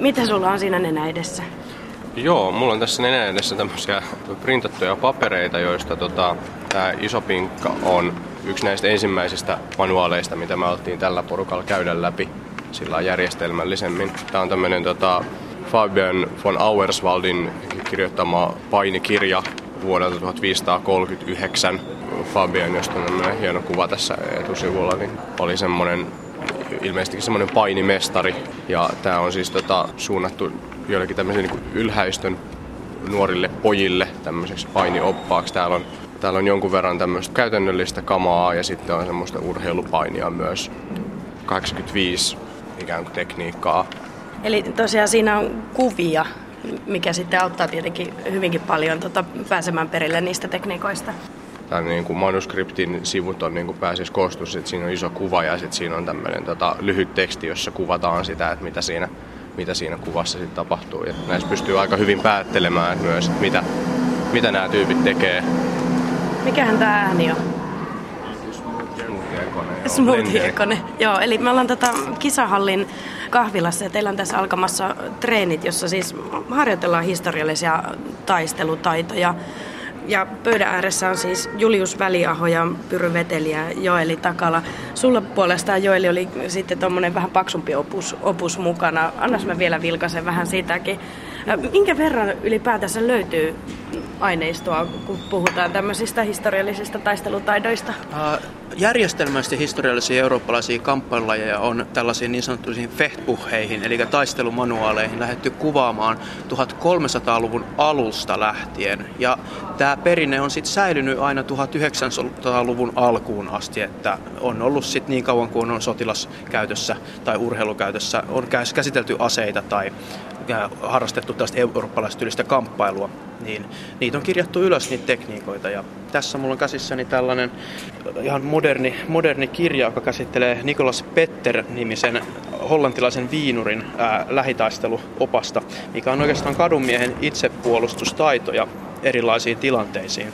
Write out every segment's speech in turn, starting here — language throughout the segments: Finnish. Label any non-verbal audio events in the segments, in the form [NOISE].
Mitä sulla on siinä nenä edessä? Joo, mulla on tässä nenä edessä tämmöisiä printattuja papereita, joista tota, tämä iso pinkka on yksi näistä ensimmäisistä manuaaleista, mitä me oltiin tällä porukalla käydä läpi sillä järjestelmällisemmin. Tämä on tämmöinen tota, Fabian von Auerswaldin kirjoittama painikirja vuodelta 1539. Fabian, josta on hieno kuva tässä etusivulla, niin oli semmoinen ilmeisesti semmoinen painimestari. Ja tämä on siis tota, suunnattu joillekin tämmöisen niin ylhäistön nuorille pojille tämmöiseksi painioppaaksi. Täällä on, täällä on jonkun verran tämmöistä käytännöllistä kamaa ja sitten on semmoista urheilupainia myös. 85 ikään kuin tekniikkaa. Eli tosiaan siinä on kuvia, mikä sitten auttaa tietenkin hyvinkin paljon tota, pääsemään perille niistä tekniikoista. Tämän niin kuin manuskriptin sivut on niin kuin pääsis koostus, että siinä on iso kuva ja sitten siinä on tämmöinen tota, lyhyt teksti, jossa kuvataan sitä, että mitä siinä, mitä siinä kuvassa sitten tapahtuu. Ja näissä pystyy aika hyvin päättelemään myös, että mitä, mitä nämä tyypit tekee. Mikähän tämä ääni on? Smoothie-ekone. Joo, eli me ollaan tota kisahallin kahvilassa ja teillä on tässä alkamassa treenit, jossa siis harjoitellaan historiallisia taistelutaitoja. Ja pöydän ääressä on siis Julius Väliaho ja Pyry Veteli ja Joeli Takala. Sulla puolestaan Joeli oli sitten tuommoinen vähän paksumpi opus, opus mukana. Annas mä vielä vilkaisen vähän sitäkin. Minkä verran ylipäätänsä löytyy aineistoa, kun puhutaan tämmöisistä historiallisista taistelutaidoista? Uh, järjestelmällisesti historiallisia eurooppalaisia kamppailajeja on tällaisiin niin sanottuihin fechtbucheihin, eli taistelumanuaaleihin lähetty kuvaamaan 1300-luvun alusta lähtien. Ja tämä perinne on sitten säilynyt aina 1900-luvun alkuun asti, että on ollut sitten niin kauan kuin on sotilaskäytössä tai urheilukäytössä, on käsitelty aseita tai harrastettu tällaista eurooppalaistyylistä kamppailua, niin niitä on kirjattu ylös niitä tekniikoita. Ja tässä mulla on käsissäni tällainen ihan moderni, moderni kirja, joka käsittelee Nikolas Petter-nimisen hollantilaisen viinurin ää, lähitaisteluopasta, mikä on oikeastaan kadunmiehen itsepuolustustaitoja erilaisiin tilanteisiin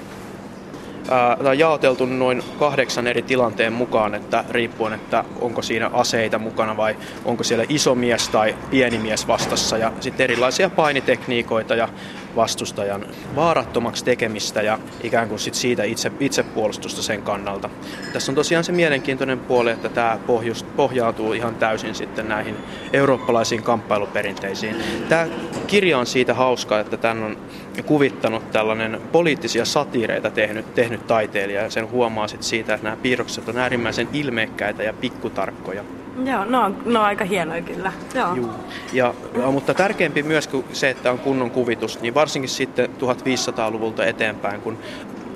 tämä on jaoteltu noin kahdeksan eri tilanteen mukaan, että riippuen, että onko siinä aseita mukana vai onko siellä iso mies tai pieni mies vastassa. Ja sitten erilaisia painitekniikoita ja vastustajan vaarattomaksi tekemistä ja ikään kuin sit siitä itse, itsepuolustusta sen kannalta. Tässä on tosiaan se mielenkiintoinen puoli, että tämä pohjautuu ihan täysin sitten näihin eurooppalaisiin kamppailuperinteisiin. Tämä kirja on siitä hauska, että tämän on kuvittanut tällainen poliittisia satiireita tehnyt, tehnyt taiteilija ja sen huomaa sitten siitä, että nämä piirrokset on äärimmäisen ilmeikkäitä ja pikkutarkkoja. Joo, no on, no on aika hienoja kyllä. Joo. Juu. Ja, mutta tärkeämpi myös kuin se, että on kunnon kuvitus, niin varsinkin sitten 1500-luvulta eteenpäin, kun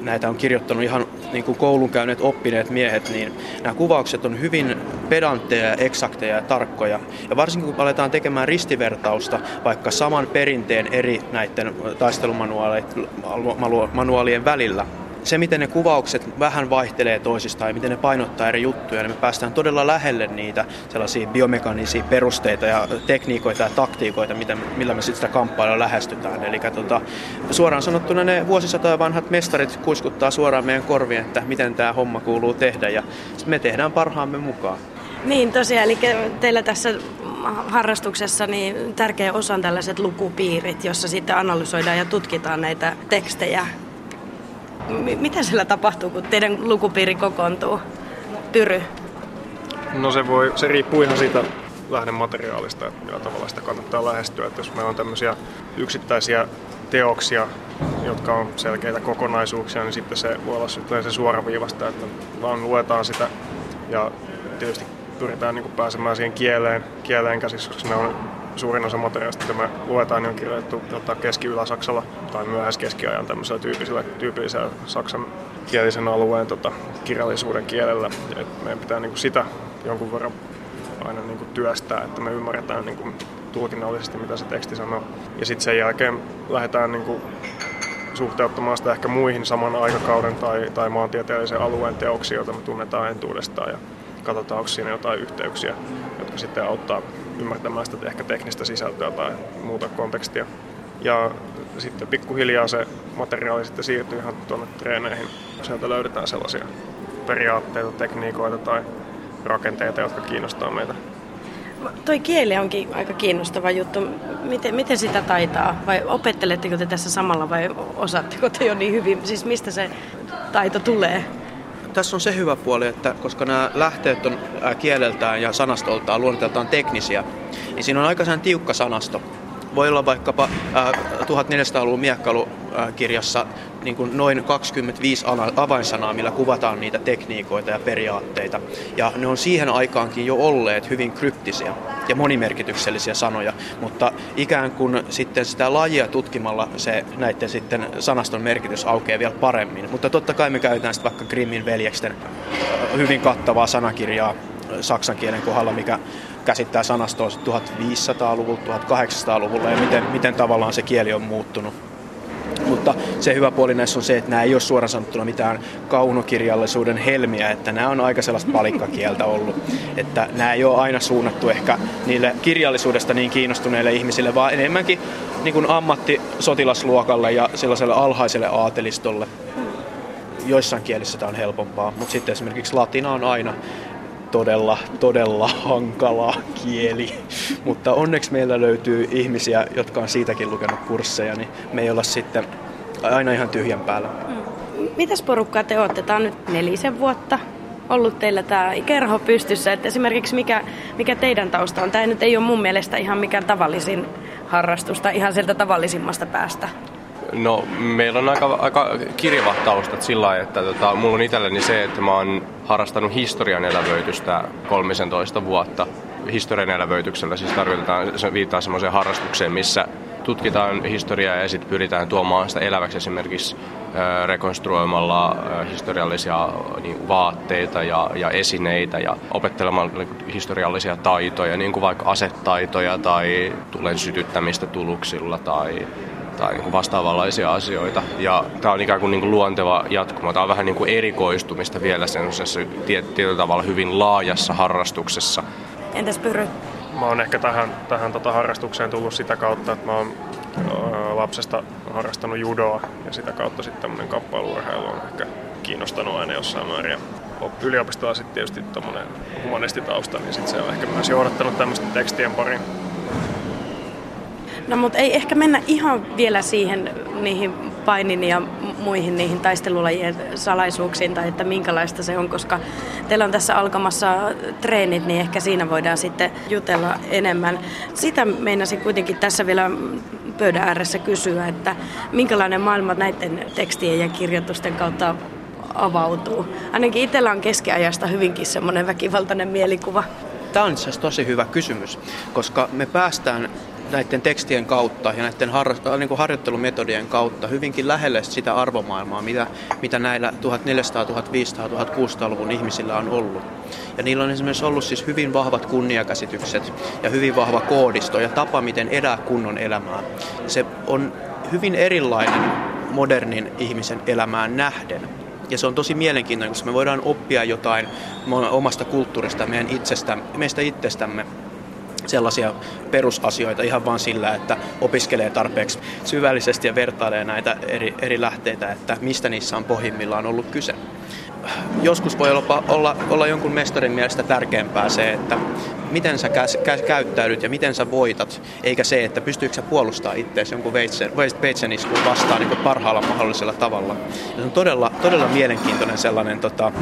näitä on kirjoittanut ihan niin kuin koulun käyneet oppineet miehet, niin nämä kuvaukset on hyvin pedantteja, eksakteja ja tarkkoja. Ja varsinkin kun aletaan tekemään ristivertausta vaikka saman perinteen eri näiden taistelumanuaalien välillä, se, miten ne kuvaukset vähän vaihtelee toisistaan ja miten ne painottaa eri juttuja, niin me päästään todella lähelle niitä sellaisia biomekanisia perusteita ja tekniikoita ja taktiikoita, mitä, millä me sitten sitä kamppailua lähestytään. Eli tota, suoraan sanottuna ne vuosisatoja vanhat mestarit kuiskuttaa suoraan meidän korvien, että miten tämä homma kuuluu tehdä ja me tehdään parhaamme mukaan. Niin tosiaan, eli teillä tässä harrastuksessa niin tärkeä osa on tällaiset lukupiirit, jossa sitten analysoidaan ja tutkitaan näitä tekstejä mitä siellä tapahtuu, kun teidän lukupiiri kokoontuu? Pyry? No se, voi, se riippuu ihan siitä lähdemateriaalista, että millä tavalla sitä kannattaa lähestyä. Että jos meillä on tämmöisiä yksittäisiä teoksia, jotka on selkeitä kokonaisuuksia, niin sitten se voi olla se suoraviivasta, että vaan luetaan sitä ja tietysti pyritään niin pääsemään siihen kieleen, kieleen käsiksi, koska ne on suurin osa materiaalista, mitä me luetaan, niin on kirjoitettu tota, keski-ylä-Saksalla tai keskiajan tämmöisellä tyypillisellä, tyypillisellä saksan kielisen alueen tota, kirjallisuuden kielellä. Et meidän pitää niin kuin sitä jonkun verran aina niin kuin työstää, että me ymmärretään niin kuin tulkinnallisesti, mitä se teksti sanoo. Ja sitten sen jälkeen lähdetään niin kuin suhteuttamaan sitä ehkä muihin saman aikakauden tai, tai maantieteellisen alueen teoksiin, joita me tunnetaan entuudestaan ja katsotaan, onko siinä jotain yhteyksiä, jotka sitten auttaa ymmärtämään sitä ehkä teknistä sisältöä tai muuta kontekstia. Ja sitten pikkuhiljaa se materiaali sitten siirtyy ihan tuonne treeneihin. Sieltä löydetään sellaisia periaatteita, tekniikoita tai rakenteita, jotka kiinnostaa meitä. Toi kieli onkin aika kiinnostava juttu. Miten, miten sitä taitaa? Vai opetteletteko te tässä samalla vai osaatteko te jo niin hyvin? Siis mistä se taito tulee? Tässä on se hyvä puoli, että koska nämä lähteet on kieleltään ja sanastoltaan luonteeltaan teknisiä, niin siinä on aika tiukka sanasto. Voi olla vaikkapa äh, 1400-luvun miekkailukirjassa niin kuin noin 25 avainsanaa, millä kuvataan niitä tekniikoita ja periaatteita. Ja ne on siihen aikaankin jo olleet hyvin kryptisiä ja monimerkityksellisiä sanoja, mutta ikään kuin sitten sitä lajia tutkimalla se näiden sitten sanaston merkitys aukeaa vielä paremmin. Mutta totta kai me käytetään sitten vaikka Grimmin veljeksten hyvin kattavaa sanakirjaa saksan kielen kohdalla, mikä käsittää sanastoa 1500-luvulta, 1800-luvulla ja miten, miten tavallaan se kieli on muuttunut. Mutta se hyvä puoli näissä on se, että nämä ei ole suoraan sanottuna mitään kaunokirjallisuuden helmiä, että nämä on aika sellaista palikkakieltä ollut. Että nämä ei ole aina suunnattu ehkä niille kirjallisuudesta niin kiinnostuneille ihmisille, vaan enemmänkin niin kuin ammattisotilasluokalle ja sellaiselle alhaiselle aatelistolle. Joissain kielissä tämä on helpompaa, mutta sitten esimerkiksi latina on aina todella, todella hankala kieli. Mutta onneksi meillä löytyy ihmisiä, jotka on siitäkin lukenut kursseja, niin me ei olla sitten aina ihan tyhjän päällä. Mm. Mitäs porukkaa te olette? Tämä on nyt nelisen vuotta ollut teillä tämä kerho pystyssä. Että esimerkiksi mikä, mikä teidän tausta on? Tämä nyt ei ole mun mielestä ihan mikään tavallisin harrastusta ihan sieltä tavallisimmasta päästä. No, meillä on aika, aika kirjavat taustat sillä lailla, että tota, mulla on itselleni se, että mä oon harrastanut historian elävöitystä 13 vuotta. Historian elävöityksellä siis tarkoitetaan, se viittaa semmoiseen harrastukseen, missä tutkitaan historiaa ja sitten pyritään tuomaan sitä eläväksi esimerkiksi rekonstruoimalla historiallisia niin vaatteita ja, ja esineitä ja opettelemaan niin historiallisia taitoja, niin kuin vaikka asetaitoja tai tulen sytyttämistä tuluksilla tai tai niin kuin vastaavanlaisia asioita. Ja tämä on ikään kuin, niin kuin luonteva jatkuma. Tämä on vähän niin kuin erikoistumista vielä sellaisessa tietyllä tavalla hyvin laajassa harrastuksessa. Entäs Pyry? Mä oon ehkä tähän, tähän tota harrastukseen tullut sitä kautta, että mä oon lapsesta harrastanut judoa ja sitä kautta sitten tämmöinen kamppailuurheilu on ehkä kiinnostanut aina jossain määrin. Yliopistolla sitten tietysti tämmöinen humanistitausta, niin sitten se on ehkä myös johdattanut tämmöisten tekstien pariin. No mutta ei ehkä mennä ihan vielä siihen niihin painin ja muihin niihin taistelulajien salaisuuksiin tai että minkälaista se on, koska teillä on tässä alkamassa treenit, niin ehkä siinä voidaan sitten jutella enemmän. Sitä meinasin kuitenkin tässä vielä pöydän ääressä kysyä, että minkälainen maailma näiden tekstien ja kirjoitusten kautta avautuu. Ainakin itsellä on keskiajasta hyvinkin semmoinen väkivaltainen mielikuva. Tämä on itse tosi hyvä kysymys, koska me päästään näiden tekstien kautta ja näiden har, äh, niin kuin harjoittelumetodien kautta hyvinkin lähelle sitä arvomaailmaa, mitä, mitä näillä 1400, 1500, 1600-luvun ihmisillä on ollut. Ja niillä on esimerkiksi ollut siis hyvin vahvat kunniakäsitykset ja hyvin vahva koodisto ja tapa, miten elää kunnon elämää. Se on hyvin erilainen modernin ihmisen elämään nähden. Ja se on tosi mielenkiintoinen, koska me voidaan oppia jotain omasta kulttuurista, meidän itsestä, meistä itsestämme sellaisia perusasioita ihan vain sillä, että opiskelee tarpeeksi syvällisesti ja vertailee näitä eri, eri lähteitä, että mistä niissä on pohjimmillaan ollut kyse. Joskus voi olla, olla, olla jonkun mestarin mielestä tärkeämpää se, että miten sä kä, kä, käyttäydyt ja miten sä voitat, eikä se, että pystyykö sä puolustaa itseäsi jonkun veitsen, iskun vastaan niin parhaalla mahdollisella tavalla. Ja se on todella, todella mielenkiintoinen sellainen tota,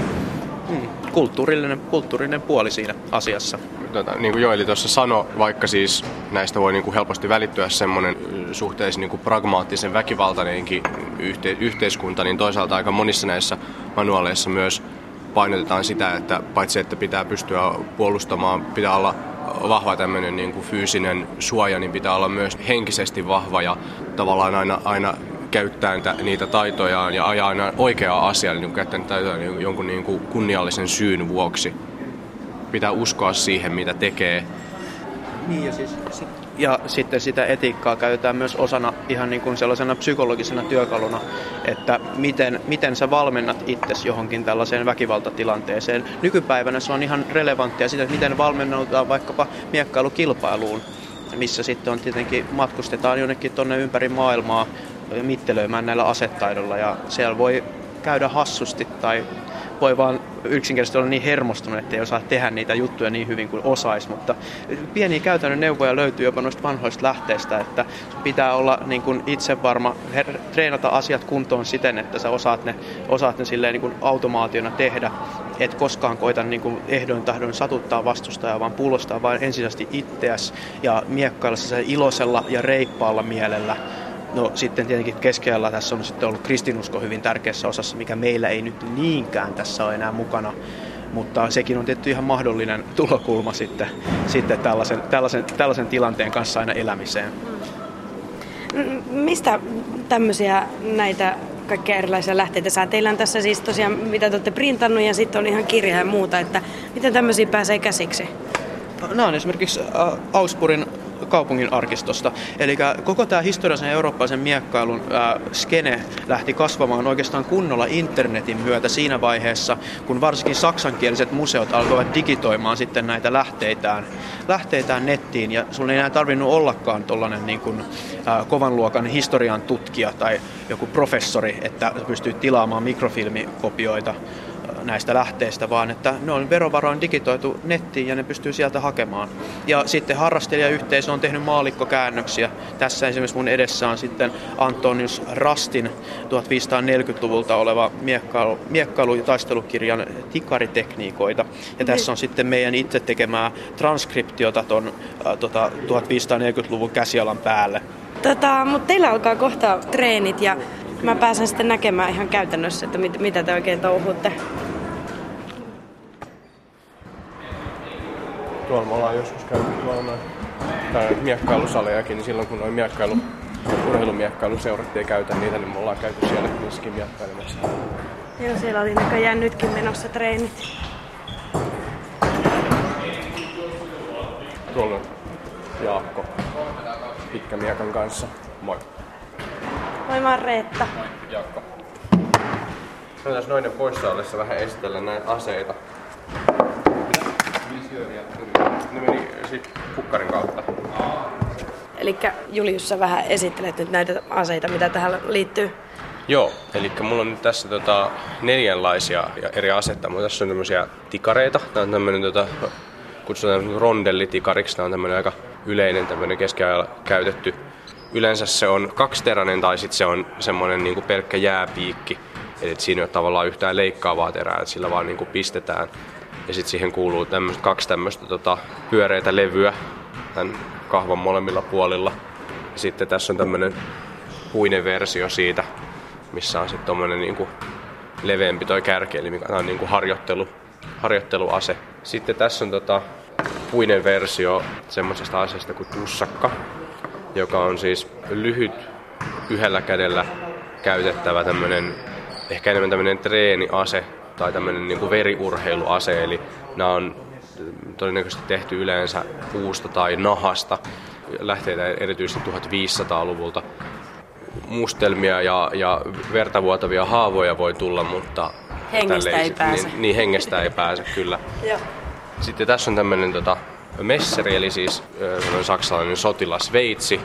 hmm, kulttuurillinen, kulttuurinen puoli siinä asiassa. Tota, niin kuin Joeli tuossa sanoi, vaikka siis näistä voi niin kuin helposti välittyä semmoinen suhteessa niin kuin pragmaattisen väkivaltainenkin yhte, yhteiskunta, niin toisaalta aika monissa näissä manuaaleissa myös painotetaan sitä, että paitsi että pitää pystyä puolustamaan, pitää olla vahva tämmöinen niin kuin fyysinen suoja, niin pitää olla myös henkisesti vahva ja tavallaan aina, aina käyttää niitä taitojaan ja ajaa aina oikeaa asiaa, niin käyttää niitä taitoja niin jonkun niin kuin kunniallisen syyn vuoksi. Pitää uskoa siihen, mitä tekee. Niin ja, siis, sit, ja sitten sitä etiikkaa käytetään myös osana ihan niin kuin sellaisena psykologisena työkaluna, että miten, miten sä valmennat itsesi johonkin tällaiseen väkivaltatilanteeseen. Nykypäivänä se on ihan relevanttia sitä, että miten valmennaudutaan vaikkapa miekkailukilpailuun, missä sitten on tietenkin matkustetaan jonnekin tuonne ympäri maailmaa mittelöimään näillä asetaidolla ja siellä voi käydä hassusti tai voi vaan yksinkertaisesti olla niin hermostunut, että ei osaa tehdä niitä juttuja niin hyvin kuin osais, mutta pieniä käytännön neuvoja löytyy jopa noista vanhoista lähteistä, että pitää olla niin kuin itsevarma, her- treenata asiat kuntoon siten, että sä osaat ne, osaat ne silleen niin kuin automaationa tehdä, et koskaan koita niin kuin ehdoin tahdon satuttaa vastustajaa, vaan puolostaa vain ensisijaisesti itseäsi ja miekkailla se iloisella ja reippaalla mielellä No sitten tietenkin keskellä tässä on sitten ollut kristinusko hyvin tärkeässä osassa, mikä meillä ei nyt niinkään tässä ole enää mukana. Mutta sekin on tietty ihan mahdollinen [LAUGHS] tulokulma sitten, sitten tällaisen, tällaisen, tällaisen tilanteen kanssa aina elämiseen. Mistä tämmöisiä näitä kaikkia erilaisia lähteitä saa? Teillä on tässä siis tosiaan, mitä te olette printannut ja sitten on ihan kirja ja muuta, että miten tämmöisiä pääsee käsiksi? Nämä on esimerkiksi Augsburgin kaupungin arkistosta. Eli koko tämä historiallisen eurooppalaisen miekkailun ää, skene lähti kasvamaan oikeastaan kunnolla internetin myötä siinä vaiheessa, kun varsinkin saksankieliset museot alkoivat digitoimaan sitten näitä lähteitään, lähteitään nettiin. Ja sun ei enää tarvinnut ollakaan tuollainen niin kuin, kovan luokan historian tutkija tai joku professori, että pystyy tilaamaan mikrofilmikopioita näistä lähteistä, vaan että ne on verovaroin digitoitu nettiin ja ne pystyy sieltä hakemaan. Ja sitten harrastelijayhteisö on tehnyt maalikkokäännöksiä. Tässä esimerkiksi mun edessä on sitten Antonius Rastin 1540-luvulta oleva miekkailu, miekkailu- ja taistelukirjan tikaritekniikoita. Ja tässä on sitten meidän itse tekemää transkriptiota ton äh, tota, 1540-luvun käsialan päälle. Tota, mutta teillä alkaa kohta treenit ja mä pääsen sitten näkemään ihan käytännössä, että mit, mitä te oikein touhutte. Tuolla me ollaan joskus käyty tuolla tai miekkailusalejakin, niin silloin kun noin miekkailu, urheilumiekkailuseurat ei käytä niitä, niin me ollaan käyty siellä missäkin miekkailemassa. Joo, siellä oli näköjään nytkin menossa treenit. Tuolla on Jaakko pitkämiekan kanssa. Moi. Moi, mä oon Reetta. Jaakko. Voitaisiin noiden poissa ollessa vähän esitellä näitä aseita. Ne meni sit kukkarin kautta. Eli Julius, sä vähän esittelet nyt näitä aseita, mitä tähän liittyy. Joo, eli mulla on nyt tässä tota, neljänlaisia eri asetta. Mulla tässä on tämmöisiä tikareita. Tämä on tämmöinen, tota, kutsutaan rondellitikariksi. Tämä on tämmöinen aika yleinen tämmöinen keskiajalla käytetty. Yleensä se on kaksiteräinen tai sitten se on semmoinen niin pelkkä jääpiikki. Eli siinä ei ole tavallaan yhtään leikkaavaa terää, että sillä vaan niin kuin pistetään. Ja sitten siihen kuuluu tämmöset, kaksi tämmöistä tota, pyöreitä levyä tämän kahvan molemmilla puolilla. Ja sitten tässä on tämmöinen puinen versio siitä, missä on sitten tommonen niinku leveämpi toi kärki, eli mikä on niinku harjoittelu, harjoitteluase. Sitten tässä on tota puinen versio semmoisesta asiasta kuin tussakka, joka on siis lyhyt yhdellä kädellä käytettävä tämmönen, ehkä enemmän tämmönen treeniase tai tämmönen niinku veriurheiluase, eli nämä on todennäköisesti tehty yleensä puusta tai nahasta, lähteitä erityisesti 1500-luvulta mustelmia ja, ja verta vuotavia haavoja voi tulla, mutta Hengestä ei pääse. Niin, niin hengestä ei pääse kyllä. Sitten tässä on tämmöinen tota, messeri, eli siis äh, saksalainen sotilasveitsi.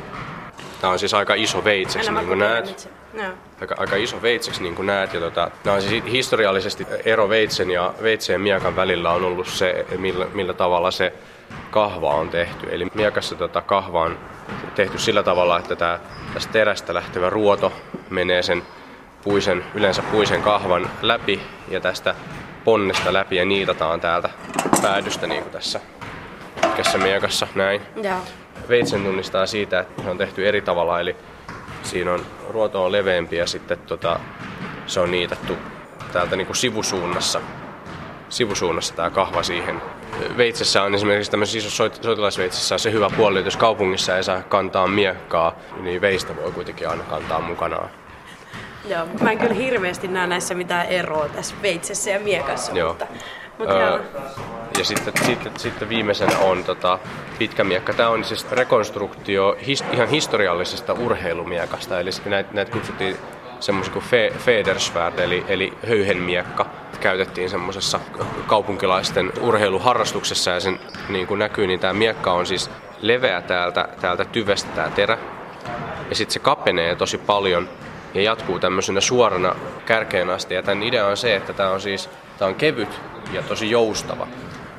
Tämä on siis aika iso veitseksi, niin kuin näet. Joo. Aika, aika iso veitseksi, niin kuin näet. Ja tota, nämä on siis historiallisesti ero veitsen ja veitseen miekan välillä on ollut se, millä, millä tavalla se kahva on tehty. Eli miekassa tota kahva on tehty sillä tavalla, että tää, tästä terästä lähtevä ruoto menee sen puisen, yleensä puisen kahvan läpi ja tästä ponnesta läpi ja niitataan täältä päädystä niin kuin tässä pitkässä miekassa näin. Joo. Veitsen tunnistaa siitä, että se on tehty eri tavalla, eli siinä on ruoto on leveämpi ja sitten tota, se on niitattu täältä niin kuin sivusuunnassa sivusuunnassa tämä kahva siihen. Veitsessä on esimerkiksi tämmöisessä isossa on se hyvä puoli, että jos kaupungissa ei saa kantaa miekkaa, niin veistä voi kuitenkin aina kantaa mukanaan. Joo, mä en kyllä hirveästi näe näissä mitään eroa tässä veitsessä ja miekassa, Joo. mutta Öö, ja sitten, sitten, sitten viimeisenä on tota, pitkä miekka. Tämä on siis rekonstruktio his, ihan historiallisesta urheilumiekasta. Eli näitä, näitä kutsuttiin semmoisia kuin fe, Federsvärd, eli, eli höyhenmiekka. Käytettiin semmoisessa kaupunkilaisten urheiluharrastuksessa ja sen niin kuin näkyy, niin tämä miekka on siis leveä täältä, täältä tyvestä tämä terä. Ja sitten se kapenee tosi paljon ja jatkuu tämmöisenä suorana kärkeen asti. Ja tämän idea on se, että tämä on siis Tämä on kevyt ja tosi joustava.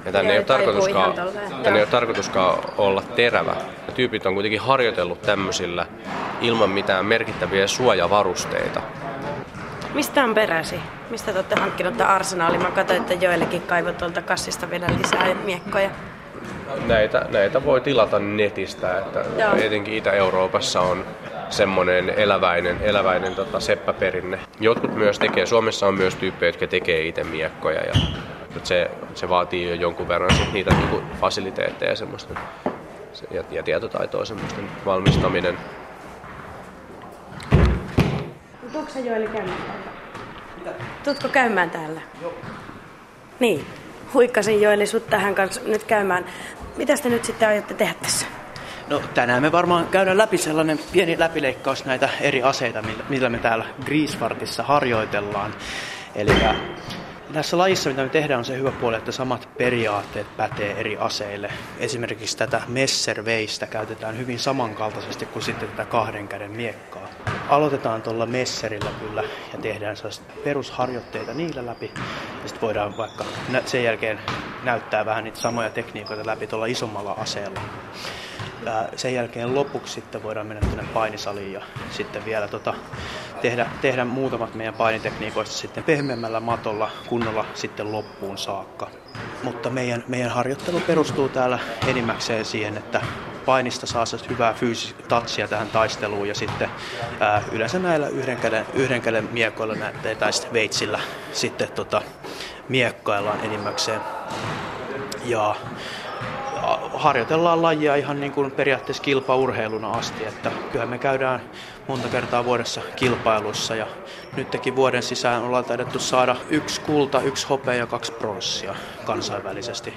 Ja tänne ei, ole tarkoituskaan, tänne ei ole tarkoituskaan olla terävä. Ja tyypit on kuitenkin harjoitellut tämmöisillä ilman mitään merkittäviä suojavarusteita. Mistä on peräsi? Mistä te olette hankkinut tämän arsenaalin? Mä katsoin, että joillekin kaivoi tuolta kassista vielä lisää miekkoja. Näitä, näitä voi tilata netistä, että Joo. etenkin Itä-Euroopassa on semmoinen eläväinen, eläväinen tota, seppäperinne. Jotkut myös tekee, Suomessa on myös tyyppejä, jotka tekee itse miekkoja ja mutta se, se vaatii jo jonkun verran sit niitä niinku fasiliteetteja ja semmoista se- ja, ja tietotaitoa semmoisten valmistaminen. Tuutko sä Joeli käymään täällä? Tuutko käymään täällä? Joo. Niin. Huikkasin Joeli sut tähän kanssa nyt käymään. Mitä te nyt sitten aiotte tehdä tässä? No tänään me varmaan käydään läpi sellainen pieni läpileikkaus näitä eri aseita, millä- me täällä Griesvartissa harjoitellaan. Eli tässä lajissa, mitä me tehdään, on se hyvä puoli, että samat periaatteet pätee eri aseille. Esimerkiksi tätä messerveistä käytetään hyvin samankaltaisesti kuin sitten tätä kahden käden miekkaa. Aloitetaan tuolla messerillä kyllä ja tehdään perusharjoitteita niillä läpi. Ja sitten voidaan vaikka sen jälkeen näyttää vähän niitä samoja tekniikoita läpi tuolla isommalla aseella. Ää, Sen jälkeen lopuksi sitten voidaan mennä tuonne painisaliin ja sitten vielä tota, tehdä, tehdä muutamat meidän painitekniikoista sitten pehmeämmällä matolla kunnolla sitten loppuun saakka. Mutta meidän, meidän harjoittelu perustuu täällä enimmäkseen siihen, että painista saa se hyvää fyysistä tatsia tähän taisteluun ja sitten ää, yleensä näillä yhden käden, yhden käden miekoilla näette, tai sitten veitsillä sitten tota, miekkaillaan enimmäkseen. Ja harjoitellaan lajia ihan niin kuin periaatteessa kilpaurheiluna asti, että kyllä me käydään monta kertaa vuodessa kilpailussa ja nytkin vuoden sisään ollaan taidettu saada yksi kulta, yksi hopea ja kaksi pronssia kansainvälisesti.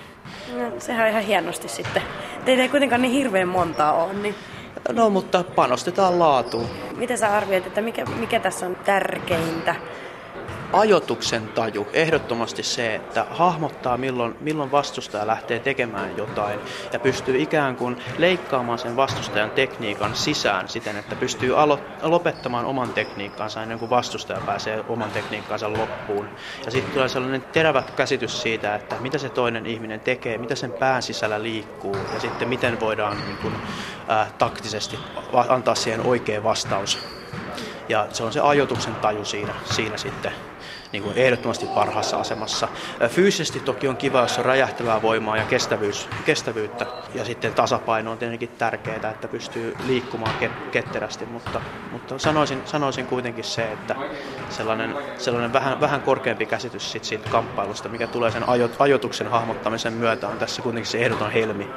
No, sehän on ihan hienosti sitten. Teitä ei kuitenkaan niin hirveän montaa ole, niin No mutta panostetaan laatuun. mitä sä arvioit, että mikä, mikä tässä on tärkeintä? Ajotuksen taju, ehdottomasti se, että hahmottaa milloin, milloin vastustaja lähtee tekemään jotain ja pystyy ikään kuin leikkaamaan sen vastustajan tekniikan sisään siten, että pystyy alo- lopettamaan oman tekniikkansa ennen kuin vastustaja pääsee oman tekniikkansa loppuun. Ja sitten tulee sellainen terävä käsitys siitä, että mitä se toinen ihminen tekee, mitä sen pään sisällä liikkuu ja sitten miten voidaan niin kuin, ää, taktisesti antaa siihen oikea vastaus. Ja se on se ajoituksen taju siinä, siinä sitten niin kuin ehdottomasti parhaassa asemassa. Fyysisesti toki on kiva, jos on räjähtävää voimaa ja kestävyys, kestävyyttä. Ja sitten tasapaino on tietenkin tärkeää, että pystyy liikkumaan ke- ketterästi, mutta, mutta sanoisin, sanoisin kuitenkin se, että sellainen, sellainen vähän, vähän korkeampi käsitys sit siitä kamppailusta, mikä tulee sen ajo, ajoituksen hahmottamisen myötä, on tässä kuitenkin se ehdoton helmi.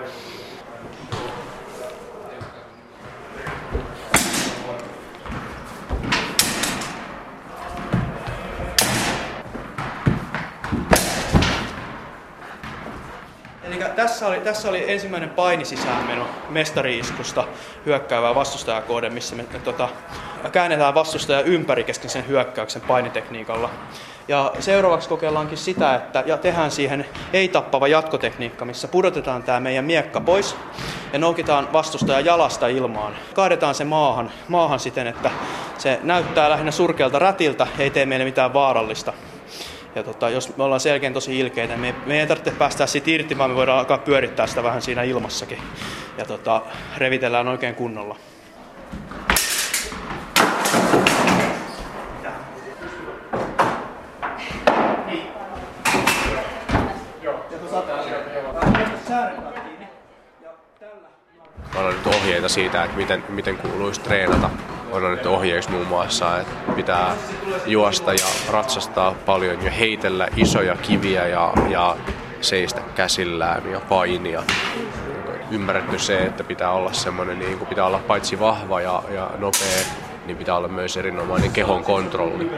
Oli, tässä oli ensimmäinen paini sisäänmeno mestari-iskusta hyökkäävää vastustajaa kohden, missä me, me tota, käännetään vastustaja ympäri kesken sen hyökkäyksen painitekniikalla. Ja seuraavaksi kokeillaankin sitä, että ja tehdään siihen ei-tappava jatkotekniikka, missä pudotetaan tämä meidän miekka pois ja noukitaan vastustaja jalasta ilmaan. Kaadetaan se maahan, maahan siten, että se näyttää lähinnä surkealta rätiltä, ei tee meille mitään vaarallista. Ja tota, jos me ollaan selkeän tosi ilkeitä, me, me ei tarvitse päästä siitä irti, vaan me voidaan alkaa pyörittää sitä vähän siinä ilmassakin. Ja tota, revitellään oikein kunnolla. Annan nyt ohjeita siitä, että miten, miten kuuluisi treenata. Annan nyt ohjeiksi muun muassa, että pitää juosta ja ratsastaa paljon ja heitellä isoja kiviä ja, ja seistä käsillään ja painia. Ymmärretty se, että pitää olla semmoinen, niin kuin pitää olla paitsi vahva ja, ja nopea, niin pitää olla myös erinomainen kehon kontrolli.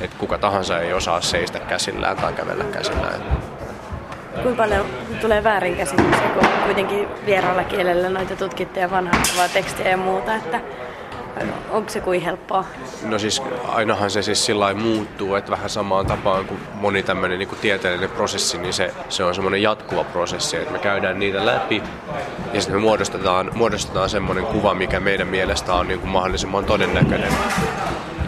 Että kuka tahansa ei osaa seistä käsillään tai kävellä käsillään. Kuinka paljon tulee väärinkäsityksiä, kun kuitenkin vieraalla kielellä noita tutkitte ja vanhahtavaa tekstiä ja muuta, että onko se kuin helppoa? No siis ainahan se siis sillä muuttuu, että vähän samaan tapaan kuin moni tämmöinen niin kuin tieteellinen prosessi, niin se, se on semmoinen jatkuva prosessi, että me käydään niitä läpi ja sitten me muodostetaan, muodostetaan semmoinen kuva, mikä meidän mielestä on niin kuin mahdollisimman todennäköinen.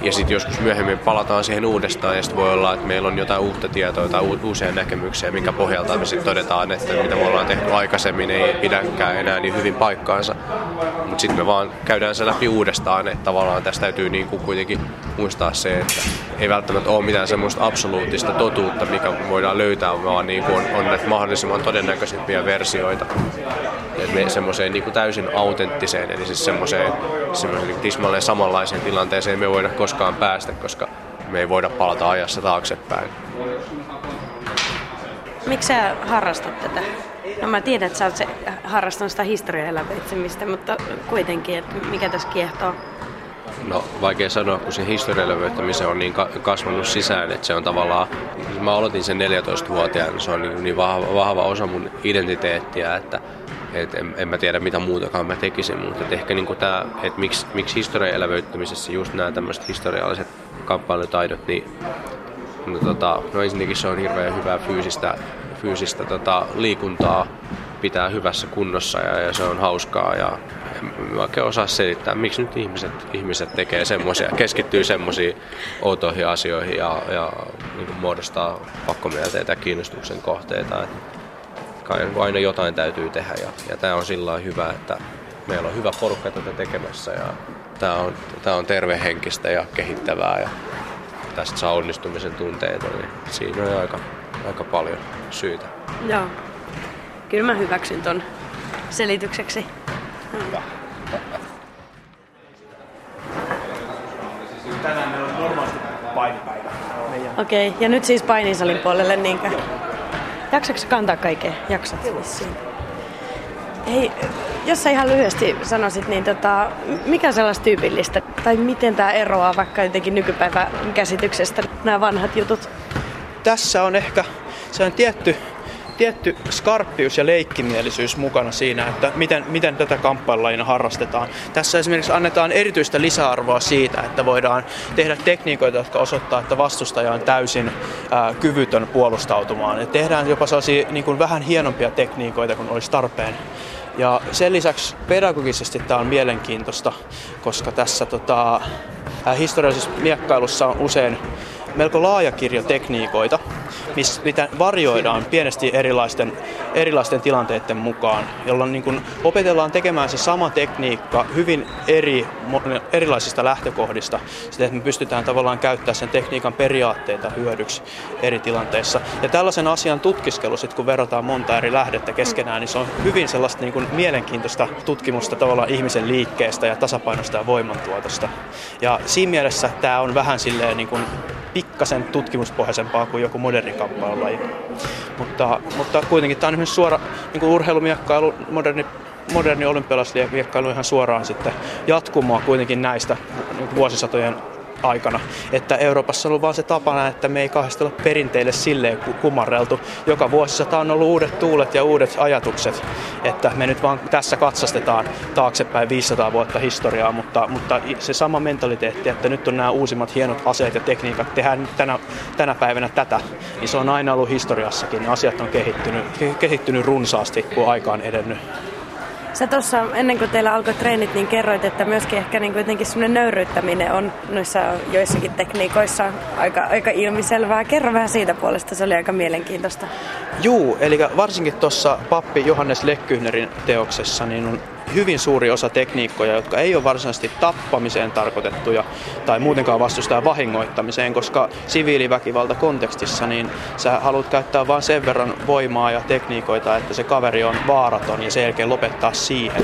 Ja sitten joskus myöhemmin palataan siihen uudestaan ja sitten voi olla, että meillä on jotain uutta tietoa tai uusia näkemyksiä, minkä pohjalta me sitten todetaan, että mitä me ollaan tehty aikaisemmin ei pidäkään enää niin hyvin paikkaansa. Mutta sitten me vaan käydään se läpi uudestaan, että tavallaan tästä täytyy niin kuitenkin muistaa se, että ei välttämättä ole mitään semmoista absoluuttista totuutta, mikä voidaan löytää, vaan niin kuin on, on näitä mahdollisimman todennäköisimpiä versioita. Ja semmoiseen niin kuin täysin autenttiseen, eli siis semmoiseen, tismalleen samanlaiseen tilanteeseen me ei voida koskaan päästä, koska me ei voida palata ajassa taaksepäin. Miksi sä harrastat tätä? No mä tiedän, että sä oot se, harrastanut sitä historiaeläveitsemistä, mutta kuitenkin, että mikä tässä kiehtoo? No vaikea sanoa, kun se historialevöittäminen on niin kasvanut sisään, että se on tavallaan, mä aloitin sen 14-vuotiaana, se on niin, niin vahva, vahva osa mun identiteettiä, että et en, en mä tiedä mitä muutakaan mä tekisin, mutta et ehkä niin tämä, että miksi, miksi historian elävöittämisessä just nämä tämmöiset historialliset kamppailutaidot, niin no, tota, no ensinnäkin se on hirveän hyvää fyysistä, fyysistä tota, liikuntaa pitää hyvässä kunnossa ja, ja se on hauskaa ja en oikein osaa selittää, miksi nyt ihmiset, ihmiset tekee semmoisia, keskittyy semmoisiin outoihin asioihin ja, ja niin muodostaa pakkomielteitä ja kiinnostuksen kohteita. Et kai aina jotain täytyy tehdä ja, ja tämä on sillä hyvä, että meillä on hyvä porukka tätä tekemässä ja tämä on, tämä on tervehenkistä ja kehittävää ja tästä saa onnistumisen tunteita, niin siinä on aika, aika paljon syitä. Joo. Kyllä mä hyväksyn ton selitykseksi. Hyvä. Tänään meillä on normaalisti painipäivä. Okei, okay, ja nyt siis painisalin puolelle niinkö? Jaksatko kantaa kaikkea? Jaksat vissiin. Hei, jos sä ihan lyhyesti sanoisit, niin tota, mikä on sellaista tyypillistä? Tai miten tämä eroaa vaikka jotenkin nykypäivän käsityksestä, nämä vanhat jutut? Tässä on ehkä se on tietty tietty skarppius ja leikkimielisyys mukana siinä, että miten, miten tätä kamppailulajina harrastetaan. Tässä esimerkiksi annetaan erityistä lisäarvoa siitä, että voidaan tehdä tekniikoita, jotka osoittaa, että vastustaja on täysin ää, kyvytön puolustautumaan. Ja tehdään jopa sellaisia niin kuin vähän hienompia tekniikoita kuin olisi tarpeen. Ja sen lisäksi pedagogisesti tämä on mielenkiintoista, koska tässä tota, historiallisessa miekkailussa on usein melko laaja kirjo tekniikoita, mitä varjoidaan pienesti erilaisten, erilaisten tilanteiden mukaan, jolloin niin kuin opetellaan tekemään se sama tekniikka hyvin eri, erilaisista lähtökohdista, sitä että me pystytään tavallaan käyttämään sen tekniikan periaatteita hyödyksi eri tilanteissa. Ja tällaisen asian tutkiskelu, sit kun verrataan monta eri lähdettä keskenään, niin se on hyvin sellaista niin kuin mielenkiintoista tutkimusta tavallaan ihmisen liikkeestä ja tasapainosta ja voimantuotosta. Ja siinä mielessä tämä on vähän silleen niin kuin pikkasen tutkimuspohjaisempaa kuin joku moderni kamppailulaji. Mutta, mutta kuitenkin tämä on suora niin kuin urheilumiekkailu, moderni moderni olympialaisviekkailu ihan suoraan sitten jatkumoa kuitenkin näistä niin vuosisatojen aikana. Että Euroopassa on ollut vaan se tapana, että me ei kahdesti olla perinteille silleen kumarreltu. Joka vuosisata on ollut uudet tuulet ja uudet ajatukset. Että me nyt vaan tässä katsastetaan taaksepäin 500 vuotta historiaa, mutta, mutta se sama mentaliteetti, että nyt on nämä uusimmat hienot aseet ja tekniikat, tehdään tänä, tänä päivänä tätä, niin se on aina ollut historiassakin. Asiat on kehittynyt, kehittynyt runsaasti, kun aika on edennyt. Sä tuossa ennen kuin teillä alkoi treenit, niin kerroit, että myöskin ehkä niin jotenkin semmoinen nöyryyttäminen on noissa joissakin tekniikoissa aika, aika ilmiselvää. Kerro vähän siitä puolesta, se oli aika mielenkiintoista. Juu, eli varsinkin tuossa pappi Johannes Lekkyhnerin teoksessa niin on hyvin suuri osa tekniikkoja, jotka ei ole varsinaisesti tappamiseen tarkoitettuja tai muutenkaan vastustaa vahingoittamiseen, koska siviiliväkivalta kontekstissa niin sä haluat käyttää vain sen verran voimaa ja tekniikoita, että se kaveri on vaaraton ja sen jälkeen lopettaa siihen.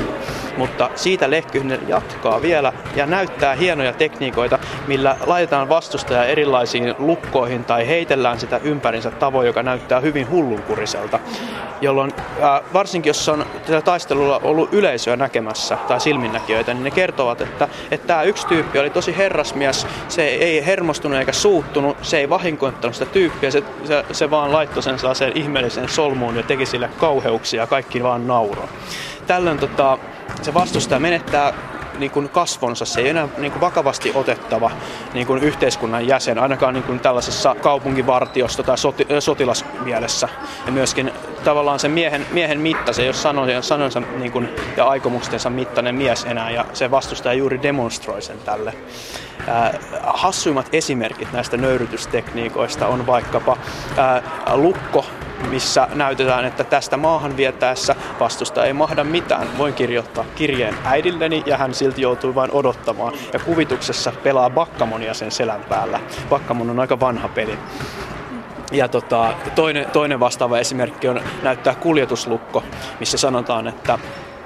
Mutta siitä Lehkyhner jatkaa vielä ja näyttää hienoja tekniikoita, millä laitetaan vastustaja erilaisiin lukkoihin tai heitellään sitä ympärinsä tavoin, joka näyttää hyvin hullunkuriselta. Jolloin varsinkin jos on tällä taistelulla ollut yleisöä näkemässä tai silminnäkijöitä, niin ne kertovat, että, että tämä yksi tyyppi oli tosi herrasmies, se ei hermostunut eikä suuttunut, se ei vahinkoittanut sitä tyyppiä, se, se, se vaan laittoi sen sellaiseen ihmeellisen solmuun ja teki sille kauheuksia ja kaikki vaan nauroi. Tällöin tota, se vastustaja menettää niin kuin kasvonsa, se ei enää niin kuin vakavasti otettava niin kuin yhteiskunnan jäsen, ainakaan niin kuin tällaisessa kaupunkivartiosta tai soti, sotilasmielessä. Ja myöskin tavallaan se miehen, miehen mitta, se ei ole sanonsa niin kuin, ja aikomuksensa mittainen mies enää, ja se vastustaja juuri demonstroi sen tälle. Äh, hassuimmat esimerkit näistä nöyrytystekniikoista on vaikkapa äh, lukko, missä näytetään, että tästä maahan vietäessä vastusta ei mahda mitään. Voin kirjoittaa kirjeen äidilleni ja hän silti joutuu vain odottamaan. Ja kuvituksessa pelaa Bakkamonia sen selän päällä. Bakkamon on aika vanha peli. Ja tota, toinen, toinen vastaava esimerkki on näyttää kuljetuslukko, missä sanotaan, että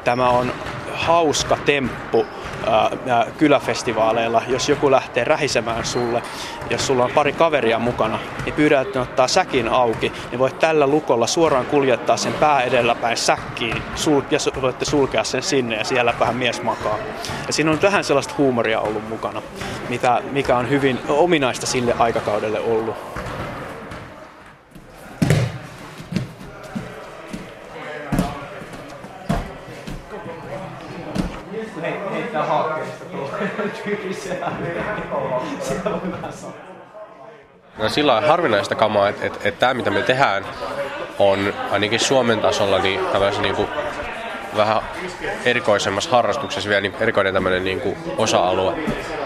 tämä on hauska temppu ää, kyläfestivaaleilla, jos joku lähtee rähisemään sulle, jos sulla on pari kaveria mukana, niin pyydät, että ottaa säkin auki, niin voit tällä lukolla suoraan kuljettaa sen pää edelläpäin säkkiin sul- ja voitte sulkea sen sinne ja siellä vähän mies makaa. Ja siinä on vähän sellaista huumoria ollut mukana, mitä, mikä on hyvin ominaista sille aikakaudelle ollut. [LAUGHS] No sillä on harvinaista kamaa, että, että, että tämä mitä me tehdään on ainakin Suomen tasolla niin niin kuin vähän erikoisemmassa harrastuksessa vielä niin erikoinen tämmöinen niin kuin osa-alue.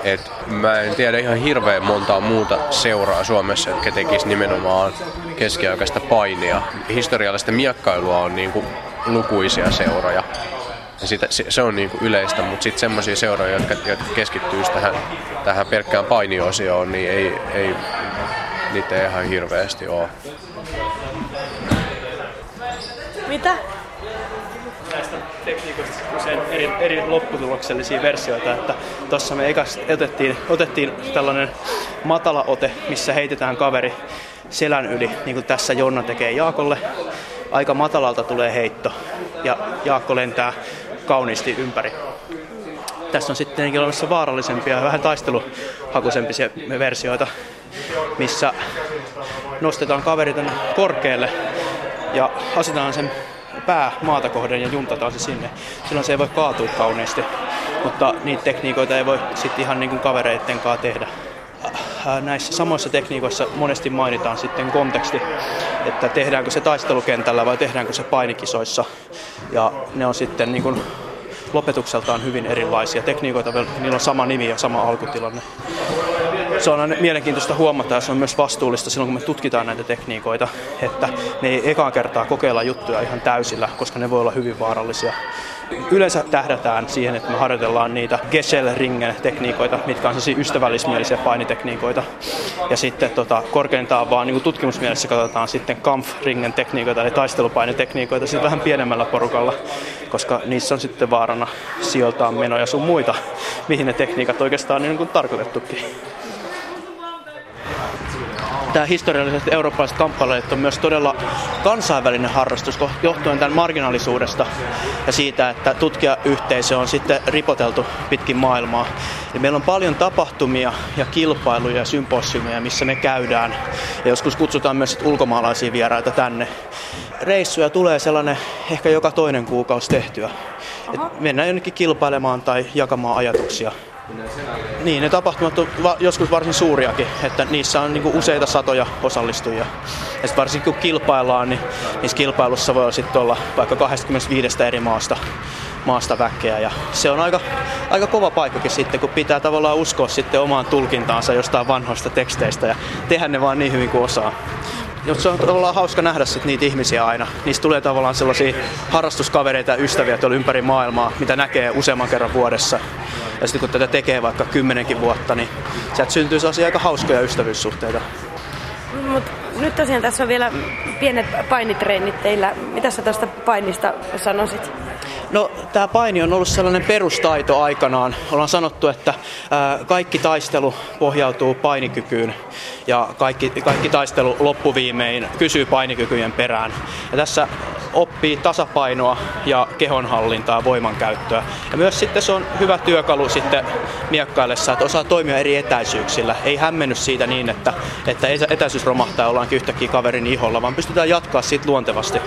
Et mä en tiedä ihan hirveän montaa muuta seuraa Suomessa, jotka tekisi nimenomaan keskiaikaista painia. Historiallista miekkailua on niin kuin lukuisia seuroja. Ja sitä, se, se on niin kuin yleistä, mutta sitten semmoisia seuroja, jotka, jotka keskittyy tähän, tähän pelkkään painiosioon, niin ei, ei, niitä ei ihan hirveästi ole. Mitä? näistä tekniikoista usein eri, eri lopputuloksellisia versioita. Että tuossa me ekas otettiin, otettiin tällainen matala ote, missä heitetään kaveri selän yli, niin kuin tässä Jonna tekee Jaakolle. Aika matalalta tulee heitto ja Jaakko lentää kauniisti ympäri. Tässä on sitten olemassa vaarallisempia ja vähän taisteluhakuisempia versioita, missä nostetaan kaveri tänne korkealle ja asetetaan sen pää maata kohden ja juntataan se sinne. Silloin se ei voi kaatua kauniisti, mutta niitä tekniikoita ei voi sitten ihan niin kuin kavereitten kanssa tehdä. Näissä samoissa tekniikoissa monesti mainitaan sitten konteksti, että tehdäänkö se taistelukentällä vai tehdäänkö se painikisoissa. Ja ne on sitten niin kuin lopetukseltaan hyvin erilaisia. Tekniikoita, niillä on sama nimi ja sama alkutilanne. Se on mielenkiintoista huomata ja se on myös vastuullista silloin, kun me tutkitaan näitä tekniikoita, että me ei ekaan kertaa kokeilla juttuja ihan täysillä, koska ne voi olla hyvin vaarallisia. Yleensä tähdätään siihen, että me harjoitellaan niitä Gesell-ringen tekniikoita, mitkä on sellaisia ystävällismielisiä painitekniikoita. Ja sitten tota, korkeintaan vaan niin tutkimusmielessä katsotaan sitten Kampf-ringen tekniikoita, eli taistelupainetekniikoita, sitten vähän pienemmällä porukalla, koska niissä on sitten vaarana sijoiltaan menoja sun muita, mihin ne tekniikat oikeastaan on niin tarkoitettukin tämä historialliset eurooppalaiset kamppailijat on myös todella kansainvälinen harrastus johtuen tämän marginaalisuudesta ja siitä, että tutkijayhteisö on sitten ripoteltu pitkin maailmaa. Eli meillä on paljon tapahtumia ja kilpailuja ja symposiumeja, missä me käydään. Ja joskus kutsutaan myös ulkomaalaisia vieraita tänne. Reissuja tulee sellainen ehkä joka toinen kuukausi tehtyä. Et mennään jonnekin kilpailemaan tai jakamaan ajatuksia. Niin, ne tapahtumat on joskus varsin suuriakin, että niissä on niinku useita satoja osallistujia. Ja sitten varsinkin kun kilpaillaan, niin niissä kilpailussa voi sitten olla vaikka 25 eri maasta, maasta väkeä. Ja se on aika, aika kova paikkakin sitten, kun pitää tavallaan uskoa sitten omaan tulkintaansa jostain vanhoista teksteistä ja tehdä ne vaan niin hyvin kuin osaa. Se on tavallaan hauska nähdä sit niitä ihmisiä aina. Niistä tulee tavallaan sellaisia harrastuskavereita ja ystäviä tuolla ympäri maailmaa, mitä näkee useamman kerran vuodessa. Ja sitten kun tätä tekee vaikka kymmenenkin vuotta, niin sieltä syntyy sellaisia aika hauskoja ystävyyssuhteita. Mut nyt tosiaan tässä on vielä pienet painitreenit teillä. Mitä sä tästä painista sanoisit? No, tämä paini on ollut sellainen perustaito aikanaan. Ollaan sanottu, että kaikki taistelu pohjautuu painikykyyn ja kaikki, kaikki taistelu loppuviimein kysyy painikykyjen perään. Ja tässä oppii tasapainoa ja kehonhallintaa, voimankäyttöä. Ja myös sitten se on hyvä työkalu sitten miekkaillessa, että osaa toimia eri etäisyyksillä. Ei hämmenny siitä niin, että, että etäisyys romahtaa ollaankin yhtäkkiä kaverin iholla, vaan pystytään jatkaa siitä luontevasti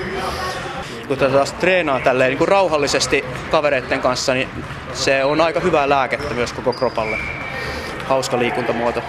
kun tätä taas treenaa tälleen niin kuin rauhallisesti kavereiden kanssa, niin se on aika hyvää lääkettä myös koko kropalle. Hauska liikuntamuoto.